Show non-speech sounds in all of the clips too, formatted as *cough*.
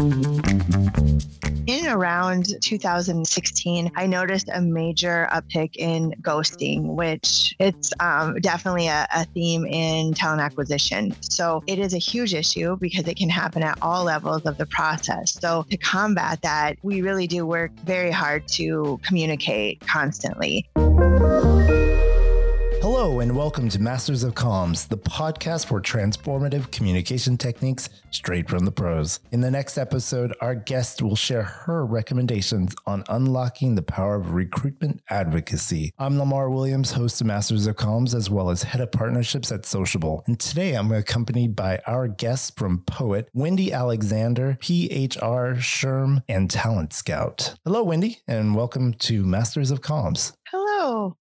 In around 2016, I noticed a major uptick in ghosting, which it's um, definitely a, a theme in talent acquisition. So it is a huge issue because it can happen at all levels of the process. So to combat that, we really do work very hard to communicate constantly. Hello, and welcome to Masters of Comms, the podcast for transformative communication techniques straight from the pros. In the next episode, our guest will share her recommendations on unlocking the power of recruitment advocacy. I'm Lamar Williams, host of Masters of Comms, as well as head of partnerships at Sociabble. And today I'm accompanied by our guests from Poet, Wendy Alexander, PHR, SHRM, and Talent Scout. Hello, Wendy, and welcome to Masters of Comms. Hello.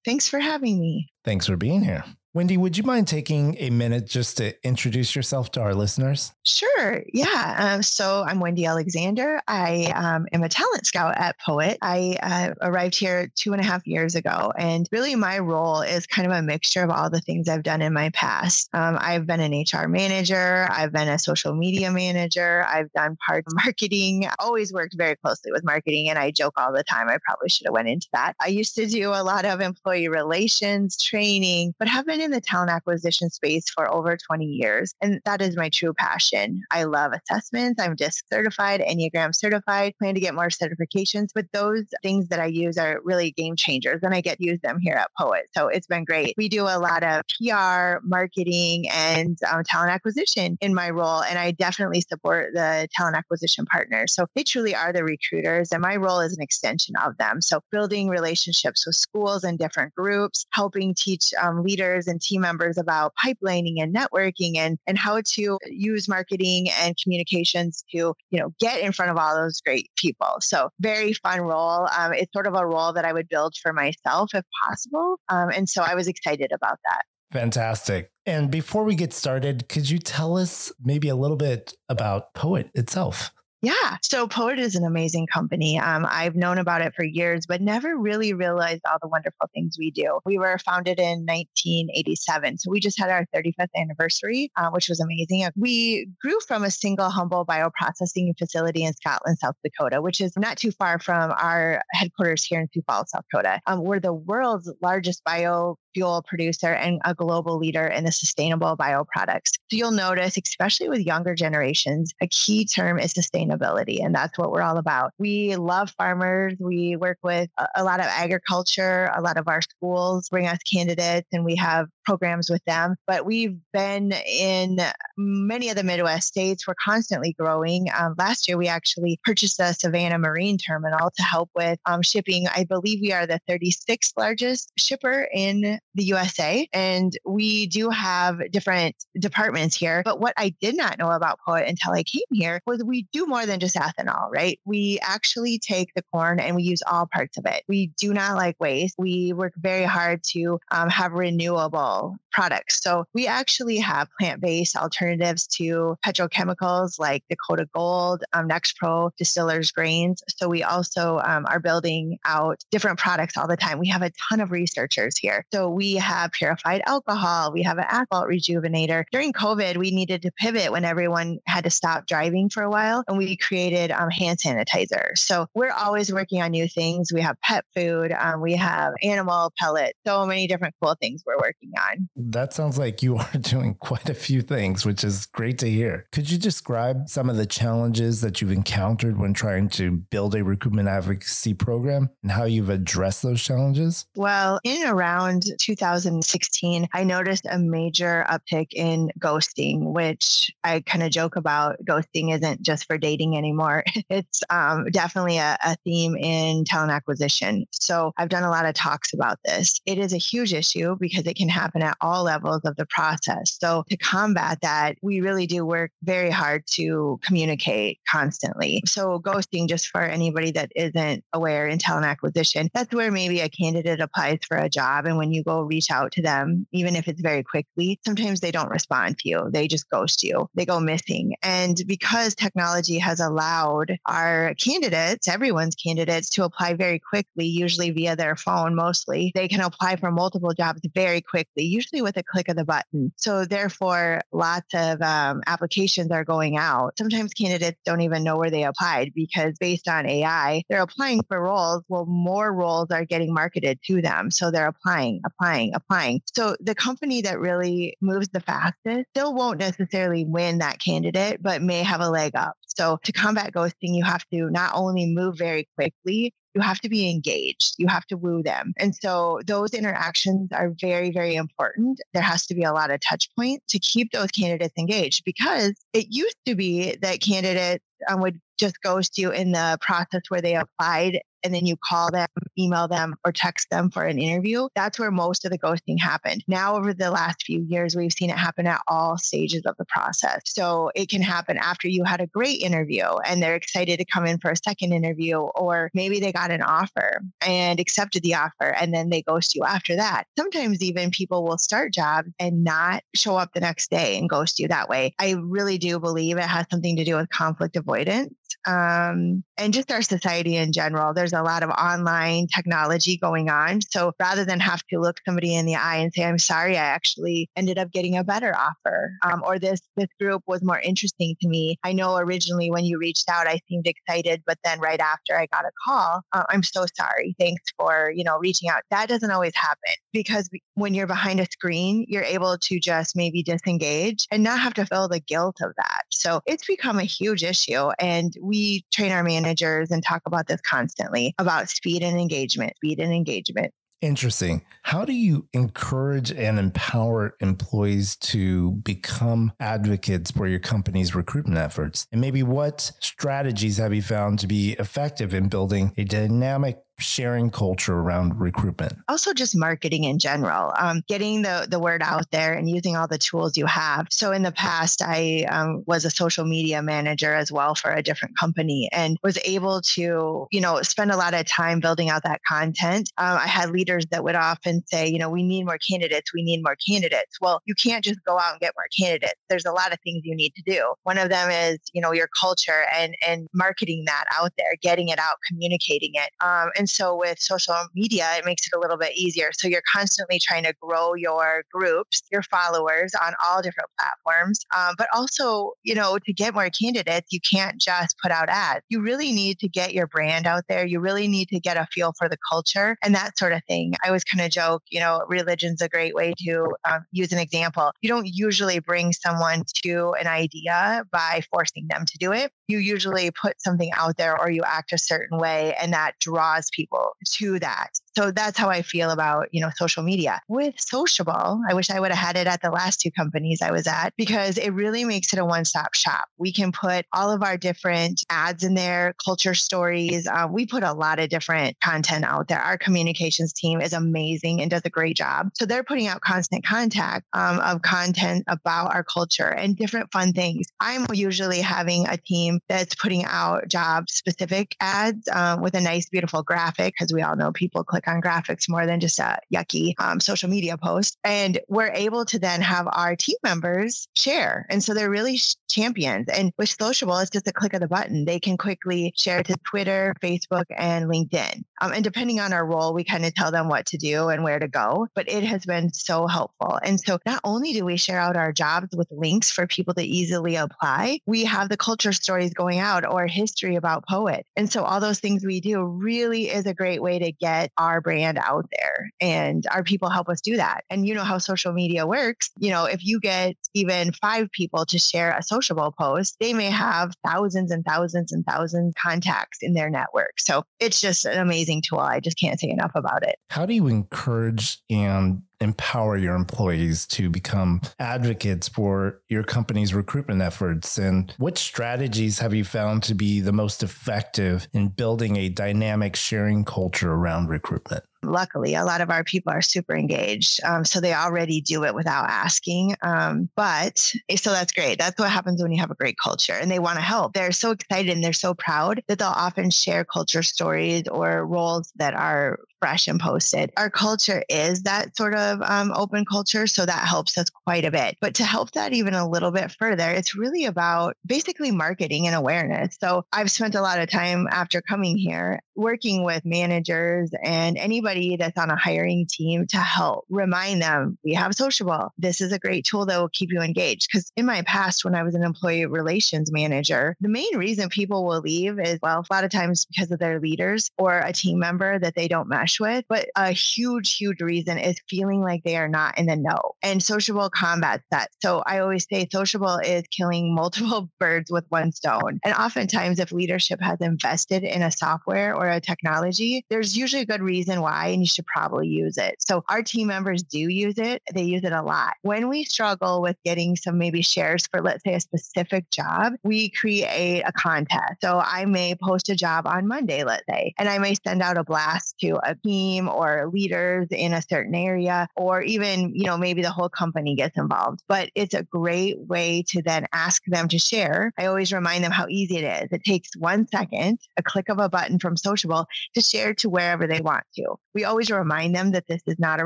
Thanks for having me. Thanks for being here. Wendy, would you mind taking a minute just to introduce yourself to our listeners? Sure. Yeah. Um, so I'm Wendy Alexander. I um, am a talent scout at Poet. I uh, arrived here two and a half years ago, and really my role is kind of a mixture of all the things I've done in my past. Um, I've been an HR manager. I've been a social media manager. I've done part marketing. Always worked very closely with marketing, and I joke all the time. I probably should have went into that. I used to do a lot of employee relations training, but have been in the talent acquisition space for over 20 years, and that is my true passion. I love assessments. I'm DISC certified, Enneagram certified, plan to get more certifications, but those things that I use are really game changers, and I get to use them here at Poet. So it's been great. We do a lot of PR, marketing, and um, talent acquisition in my role, and I definitely support the talent acquisition partners. So they truly are the recruiters, and my role is an extension of them. So building relationships with schools and different groups, helping teach um, leaders and team members about pipelining and networking and, and how to use marketing and communications to, you know, get in front of all those great people. So very fun role. Um, it's sort of a role that I would build for myself if possible. Um, and so I was excited about that. Fantastic. And before we get started, could you tell us maybe a little bit about Poet itself? Yeah. So Poet is an amazing company. Um, I've known about it for years, but never really realized all the wonderful things we do. We were founded in 1987. So we just had our 35th anniversary, uh, which was amazing. We grew from a single humble bioprocessing facility in Scotland, South Dakota, which is not too far from our headquarters here in Sioux Falls, South Dakota. Um, we're the world's largest bio fuel producer and a global leader in the sustainable bioproducts. So you'll notice, especially with younger generations, a key term is sustainability. And that's what we're all about. We love farmers. We work with a, lot of agriculture. A lot of our schools bring us candidates and we have programs with them. But we've been in many of the Midwest states. We're constantly growing. Um, last year, we actually purchased a Savannah Marine Terminal to help with um, shipping. I believe we are the 36th largest shipper in the USA. And we do have different departments here. But what I did not know about Poet until I came here was we do more than just ethanol, right? We actually take the corn and we use all parts of it. We do not like waste. We work very hard to um, have renewable products. So we actually have plant based alternatives to petrochemicals like Dakota Gold, um, Nexpro, distillers grains. So we also um, are building out different products all the time. We have a ton of researchers here. So we have purified alcohol, we have an asphalt rejuvenator. During COVID, we needed to pivot when everyone had to stop driving for a while, and we created um, hand sanitizer. So we're always working on new things. We have pet food, um, we have animal pellets, so many different cool things we're working on. That sounds like you *laughs* are doing quite a few things, which is great to hear. Could you describe some of the challenges that you've encountered when trying to build a recruitment advocacy program and how you've addressed those challenges? Well, in around 2016, I noticed a major uptick in ghosting, which I kind of joke about. Ghosting isn't just for dating anymore. *laughs* It's um, definitely a, a theme in talent acquisition. So I've done a lot of talks about this. It is a huge issue because it can happen at all levels of the process. So to combat that, we really do work very hard to communicate constantly. So ghosting, just for anybody that isn't aware in talent acquisition, that's where maybe a candidate applies for a job. And when you go reach out to them, even if it's very quickly, sometimes they don't respond to you. They just ghost you. They go missing. And because technology has allowed our candidates, everyone's candidates, to apply very quickly, usually via their phone mostly. They can apply for multiple jobs very quickly, usually with a click of the button. So, therefore, lots of um, applications are going out. Sometimes candidates don't even know where they applied because, based on AI, they're applying for roles. Well, more roles are getting marketed to them. So, they're applying, applying, applying. So, the company that really moves the fastest still won't necessarily win that candidate, but may have a leg up. So to combat ghosting, you have to not only move very quickly, you have to be engaged. You have to woo them. And so those interactions are very, very important. There has to be a lot of touch points to keep those candidates engaged because it used to be that candidates um, would just ghost you in the process where they applied and then you call them, email them, or text them for an interview. That's where most of the ghosting happened. Now, over the last few years, we've seen it happen at all stages of the process. So it can happen after you had a great interview and they're excited to come in for a second interview, or maybe they got an offer and accepted the offer and then they ghost you after that. Sometimes even people will start jobs and not show up the next day and ghost you that way. I really do believe it has something to do with conflict avoidance um, and just our society in general. There's a lot of online technology going on. So rather than have to look somebody in the eye and say, I'm sorry, I actually ended up getting a better offer, um, or this, this group was more interesting to me. I know originally when you reached out, I seemed excited, but then right after I got a call, uh, I'm so sorry. Thanks for, you know, reaching out. That doesn't always happen because when you're behind a screen, you're able to just maybe disengage and not have to feel the guilt of that. So it's become a huge issue. And we train our managers and talk about this constantly about speed and engagement, speed and engagement. Interesting. How do you encourage and empower employees to become advocates for your company's recruitment efforts? And maybe what strategies have you found to be effective in building a dynamic sharing culture around recruitment? Also, just marketing in general, um, getting the, the word out there and using all the tools you have. So, in the past, I um, was a social media manager as well for a different company and was able to, you know, spend a lot of time building out that content. Um, I had leaders that would often say, you know, we need more candidates, we need more candidates. Well, you can't just go out and get more candidates. There's a lot of things you need to do. One of them is, you know, your culture and and marketing that out there, getting it out, communicating it. Um, so with social media, it makes it a little bit easier. So you're constantly trying to grow your groups, your followers on all different platforms. Um, but also, you know, to get more candidates, you can't just put out ads. You really need to get your brand out there. You really need to get a feel for the culture and that sort of thing. I always kind of joke, you know, religion's a great way to um, use an example. You don't usually bring someone to an idea by forcing them to do it. You usually put something out there or you act a certain way and that draws people to that. So that's how I feel about, you know, social media. With Sociabble, I wish I would have had it at the last two companies I was at because it really makes it a one-stop shop. We can put all of our different ads in there, culture stories. Uh, we put a lot of different content out there. Our communications team is amazing and does a great job. So they're putting out constant contact um, of content about our culture and different fun things. I'm usually having a team that's putting out job specific ads um, with a nice, beautiful graphic because we all know people click on graphics more than just a yucky um, social media post. And we're able to then have our team members share. And so they're really champions. And with Sociabble, it's just a click of the button. They can quickly share to Twitter, Facebook, and LinkedIn. Um, and depending on our role, we kind of tell them what to do and where to go. But it has been so helpful. And so not only do we share out our jobs with links for people to easily apply, we have the culture stories going out or history about Poet. And so all those things we do really is a great way to get our brand out there. And our people help us do that. And you know how social media works. You know, if you get even five people to share a Sociabble post, they may have thousands and thousands and thousands contacts in their network. So it's just an amazing tool. I just can't say enough about it. How do you encourage and empower your employees to become advocates for your company's recruitment efforts? And what strategies have you found to be the most effective in building a dynamic sharing culture around recruitment? Luckily, a lot of our people are super engaged. Um, so they already do it without asking. Um, but eh, so that's great. That's what happens when you have a great culture and they want to help. They're so excited and they're so proud that they'll often share culture stories or roles that are fresh and posted. Our culture is that sort of um, open culture. So that helps us quite a bit. But to help that even a little bit further, it's really about basically marketing and awareness. So I've spent a lot of time after coming here working with managers and anybody that's on a hiring team to help remind them we have Sociabble. This is a great tool that will keep you engaged. Because in my past, when I was an employee relations manager, the main reason people will leave is, well, a lot of times because of their leaders or a team member that they don't mesh with. But a huge, huge reason is feeling like they are not in the know. And Sociabble combats that. So I always say Sociabble is killing multiple *laughs* birds with one stone. And oftentimes, if leadership has invested in a software or a technology, there's usually a good reason why, and you should probably use it. So our team members do use it. They use it a lot. When we struggle with getting some maybe shares for, let's say, a specific job, we create a contest. So I may post a job on Monday, let's say, and I may send out a blast to a team or leaders in a certain area, or even, you know, maybe the whole company gets involved. But it's a great way to then ask them to share. I always remind them how easy it is. It takes one second, a click of a button from Sociabble to share to wherever they want to. We always remind them that this is not a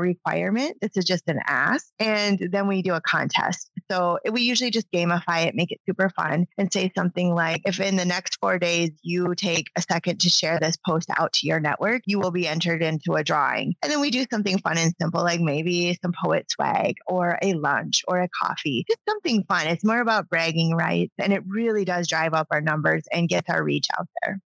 requirement. This is just an ask. And then we do a contest. So we usually just gamify it, make it super fun, and say something like if in the next four days you take a second to share this post out to your network, you will be entered into a drawing. And then we do something fun and simple, like maybe some poet swag or a lunch or a coffee, just something fun. It's more about bragging rights. And it really does drive up our numbers and gets our reach out there.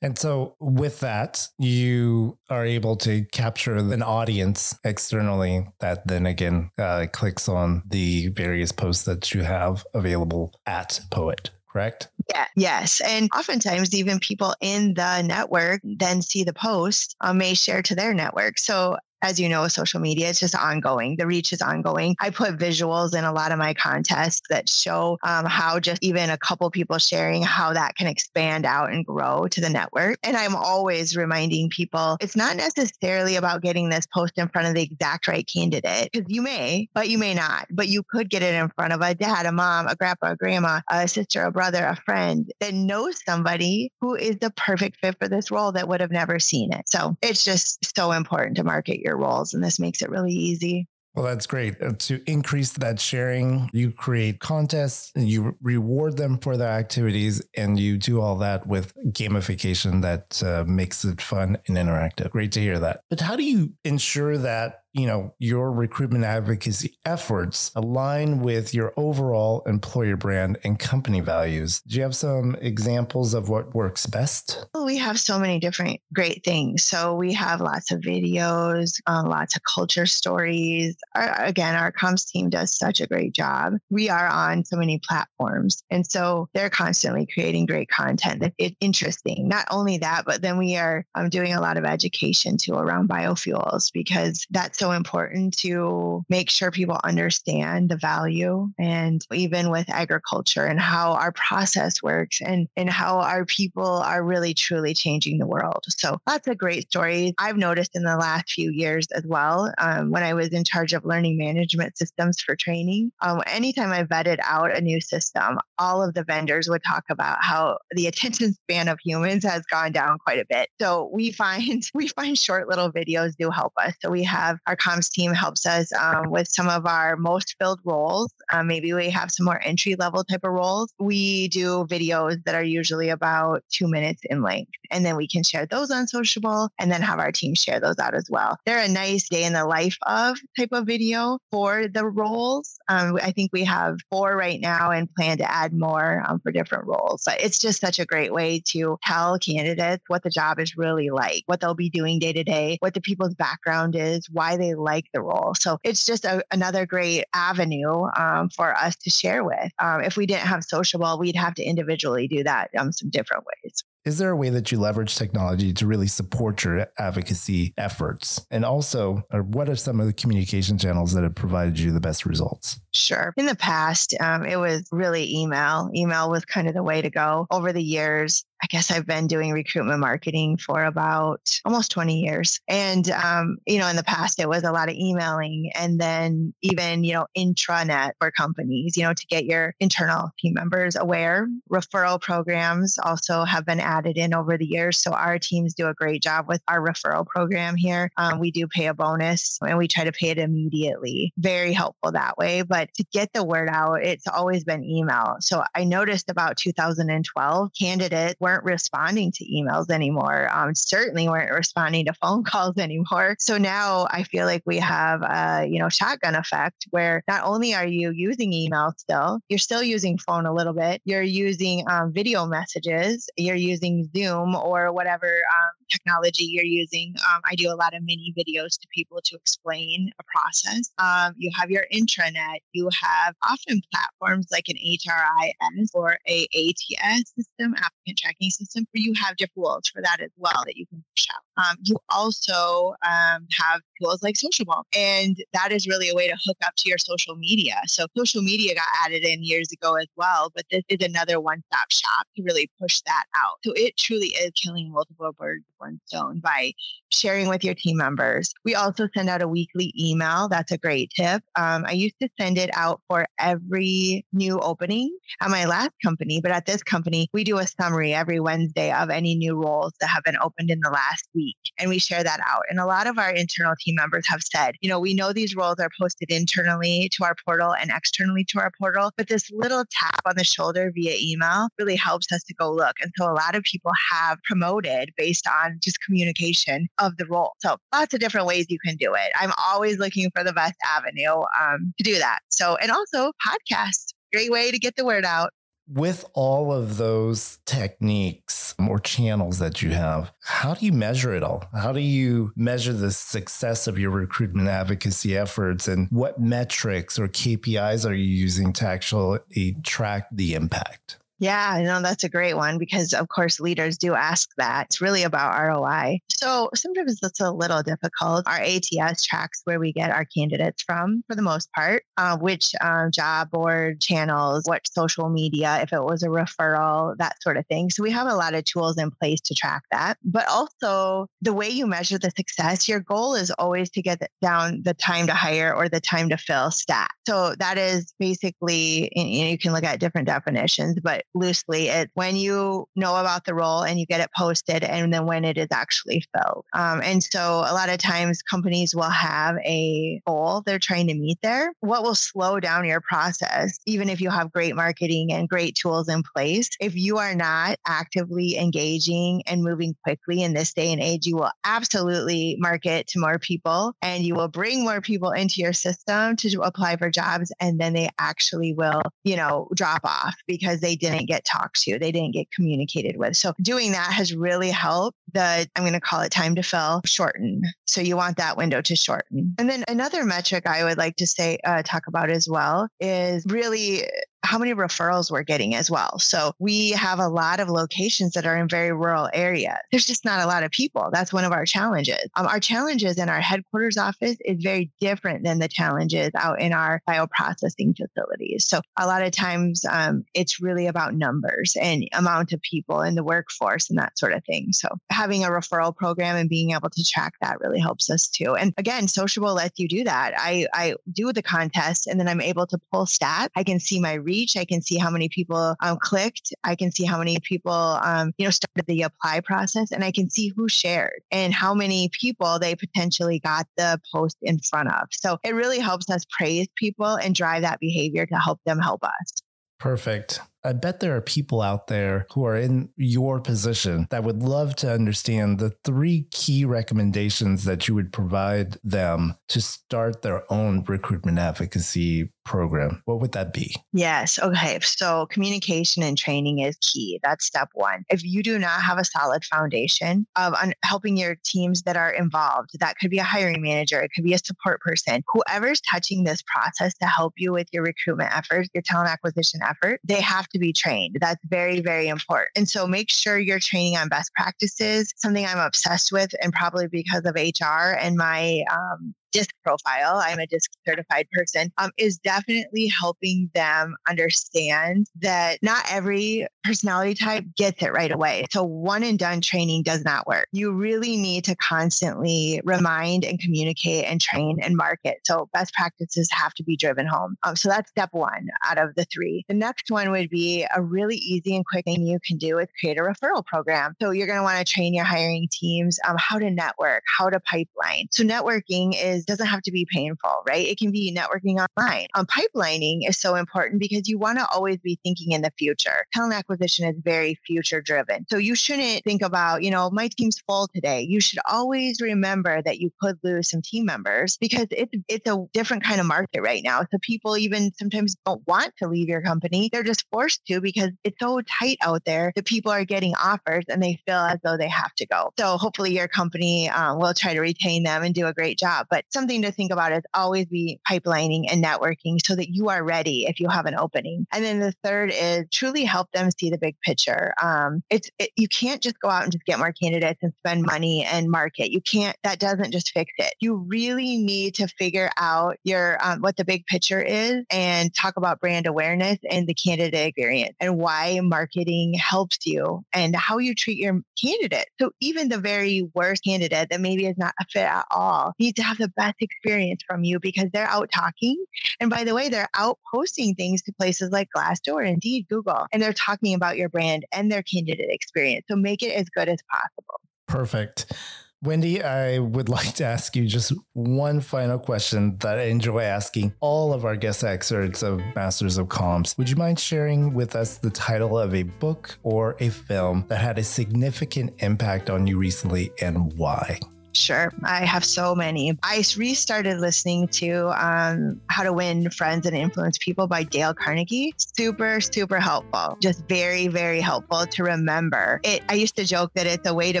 And so, with that, you are able to capture an audience externally that then again uh, clicks on the various posts that you have available at Poet, correct? Yeah, yes. And oftentimes, even people in the network then see the post, uh, may share to their network. So as you know, social media, it's just ongoing. The reach is ongoing. I put visuals in a lot of my contests that show um, how just even a couple people sharing how that can expand out and grow to the network. And I'm always reminding people it's not necessarily about getting this post in front of the exact right candidate, because you may, but you may not. But you could get it in front of a dad, a mom, a grandpa, a grandma, a sister, a brother, a friend that knows somebody who is the perfect fit for this role that would have never seen it. So it's just so important to market your your roles. And this makes it really easy. Well, that's great. Uh, to increase that sharing, you create contests, and you reward them for their activities, and you do all that with gamification that uh, makes it fun and interactive. Great to hear that. But how do you ensure that you know your recruitment advocacy efforts align with your overall employer brand and company values. Do you have some examples of what works best? We have so many different great things. So we have lots of videos uh, lots of culture stories. Our, again our comms team does such a great job. We are on so many platforms and so they're constantly creating great content that it's interesting. Not only that but then we are um, doing a lot of education too around biofuels because that's so important to make sure people understand the value and even with agriculture and how our process works and, and how our people are really truly changing the world. So lots of great stories I've noticed in the last few years as well. Um, when I was in charge of learning management systems for training, um, anytime I vetted out a new system, all of the vendors would talk about how the attention span of humans has gone down quite a bit. So we find *laughs* we find short little videos do help us. So we have our comms team helps us um, with some of our most filled roles. Um, maybe we have some more entry level type of roles. We do videos that are usually about two minutes in length, and then we can share those on Sociabble and then have our team share those out as well. They're a nice day in the life of type of video for the roles. Um, I think we have four right now and plan to add more um, for different roles. But it's just such a great way to tell candidates what the job is really like, what they'll be doing day to day, what the people's background is, why they like the role. So it's just a, another great avenue um, for us to share with. Um, if we didn't have Sociabble, we'd have to individually do that um, some different ways. Is there a way that you leverage technology to really support your advocacy efforts? And also, what are some of the communication channels that have provided you the best results? Sure. In the past, um, it was really email. Email was kind of the way to go. Over the years, I guess I've been doing recruitment marketing for about almost 20 years. And, um, you know, in the past, it was a lot of emailing and then even, you know, intranet for companies, you know, to get your internal team members aware. Referral programs also have been added in over the years. So our teams do a great job with our referral program here. Um, we do pay a bonus and we try to pay it immediately. Very helpful that way. But to get the word out, it's always been email. So I noticed about 2012, candidates weren't responding to emails anymore. Um, certainly weren't responding to phone *laughs* calls anymore. So now I feel like we have a you know shotgun effect where not only are you using email still, you're still using phone a little bit. You're using um, video messages. You're using Zoom or whatever um, technology you're using. Um, I do a lot of mini videos to people to explain a process. Um, you have your intranet. You have often platforms like an HRIS or a ATS system, applicant tracking system, where you have different rules for that as well that you can push out. Um, you also um, have tools like Sociabble, and that is really a way to hook up to your social media. So social media got added in years ago as well, but this is another one-stop shop to really push that out. So it truly is killing multiple birds with one stone by sharing with your team members. We also send out a weekly email. That's a great tip. Um, I used to send it out for every new opening at my last company, but at this company, we do a summary every Wednesday of any new roles that have been opened in the last week, and we share that out. And a lot of our internal team members have said, you know, we know these roles are posted internally to our portal and externally to our portal, but this little tap on the shoulder via email really helps us to go look. And so a lot of people have promoted based on just communication of the role. So lots of different ways you can do it. I'm always looking for the best avenue um, to do that. So, and also podcast, great way to get the word out. With all of those techniques or channels that you have, how do you measure it all? How do you measure the success of your recruitment advocacy efforts and what metrics or KPIs are you using to actually track the impact? Yeah, I know that's a great one because, of course, leaders do ask that. It's really about ROI. So sometimes it's a little difficult. Our ATS tracks where we get our candidates from for the most part, uh, which um, job board channels, what social media, if it was a referral, that sort of thing. So we have a lot of tools in place to track that. But also, the way you measure the success, your goal is always to get down the time to hire or the time to fill stat. So that is basically, you can look at different definitions, but loosely. It when you know about the role and you get it posted, and then when it is actually filled. Um, and so a lot of times companies will have a goal they're trying to meet there. What will slow down your process, even if you have great marketing and great tools in place, if you are not actively engaging and moving quickly in this day and age, you will absolutely market to more people and you will bring more people into your system to apply for jobs. And then they actually will, you know, drop off because they didn't get talked to, they didn't get communicated with. So doing that has really helped the, I'm going to call it time to fill, shorten. So you want that window to shorten. And then another metric I would like to say, uh, talk about as well is really how many referrals we're getting as well. So we have a lot of locations that are in very rural areas. There's just not a lot of people. That's one of our challenges. Um, our challenges in our headquarters office is very different than the challenges out in our bioprocessing facilities. So a lot of times um, it's really about numbers and amount of people in the workforce and that sort of thing. So having a referral program and being able to track that really helps us too. And again, Sociabble lets you do that. I, I do the contest and then I'm able to pull stats. I can see my reach. I can see how many people um, clicked. I can see how many people, um, you know, started the apply process, and I can see who shared and how many people they potentially got the post in front of. So it really helps us praise people and drive that behavior to help them help us. Perfect. I bet there are people out there who are in your position that would love to understand the three key recommendations that you would provide them to start their own recruitment advocacy program. What would that be? Yes. Okay. So communication and training is key. That's step one. If you do not have a solid foundation of un- helping your teams that are involved, that could be a hiring manager, it could be a support person, whoever's touching this process to help you with your recruitment efforts, your talent acquisition effort, they have to be trained. That's very, very important. And so make sure you're training on best practices, something I'm obsessed with, and probably because of HR and my um, DISC profile. I'm a DISC certified person, um, is definitely helping them understand that not every personality type gets it right away. So one and done training does not work. You really need to constantly remind and communicate and train and market. So best practices have to be driven home. Um, so that's step one out of the three. The next one would be a really easy and quick thing you can do is create a referral program. So you're going to want to train your hiring teams um, how to network, how to pipeline. So networking is doesn't have to be painful, right? It can be networking online. Um, pipelining is so important because you want to always be thinking in the future. Talent acquisition is very future driven. So you shouldn't think about, you know, my team's full today. You should always remember that you could lose some team members because it's it's a different kind of market right now. So people even sometimes don't want to leave your company. They're just forced to because it's so tight out there that people are getting offers and they feel as though they have to go. So hopefully your company um, will try to retain them and do a great job. But something to think about is always be pipelining and networking so that you are ready if you have an opening. And then the third is truly help them see the big picture. Um, it's it, you can't just go out and just get more candidates and spend money and market. You can't. That doesn't just fix it. You really need to figure out your um, what the big picture is and talk about brand awareness and the candidate experience and why marketing helps you and how you treat your candidate. So even the very worst candidate that maybe is not a fit at all needs to have the best experience from you because they're out talking. And by the way, they're out posting things to places like Glassdoor, Indeed, Google, and they're talking about your brand and their candidate experience. So make it as good as possible. Perfect. Wendy, I would *laughs* like to ask you just one final question that I enjoy asking all of our guest experts of Masters of Comms. Would you mind sharing with us the title of a book or a film that had a significant impact on you recently and why? Sure. I have so many. I restarted listening to um, How to Win Friends and Influence People by Dale Carnegie. Super, super helpful. Just very, very helpful to remember. It. I used to joke that it's a way to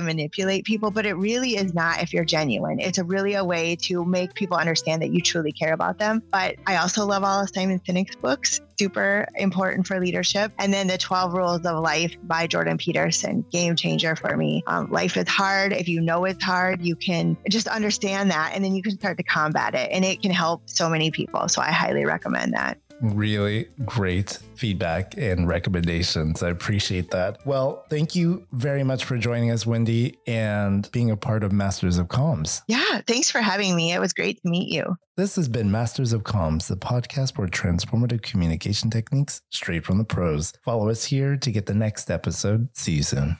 manipulate people, but it really is not if you're genuine. It's a really a way to make people understand that you truly care about them. But I also love all of Simon Sinek's books super important for leadership. And then the 12 Rules of Life by Jordan Peterson, game changer for me. Um, life is hard. If you know it's hard, you can just understand that and then you can start to combat it. And it can help so many people. So I highly recommend that really great feedback and recommendations. I appreciate that. Well, thank you very much for joining us, Wendy, and being a part of Masters of Comms. Yeah, thanks for having me. It was great to meet you. This has been Masters of Comms, the podcast for transformative communication techniques straight from the pros. Follow us here to get the next episode. See you soon.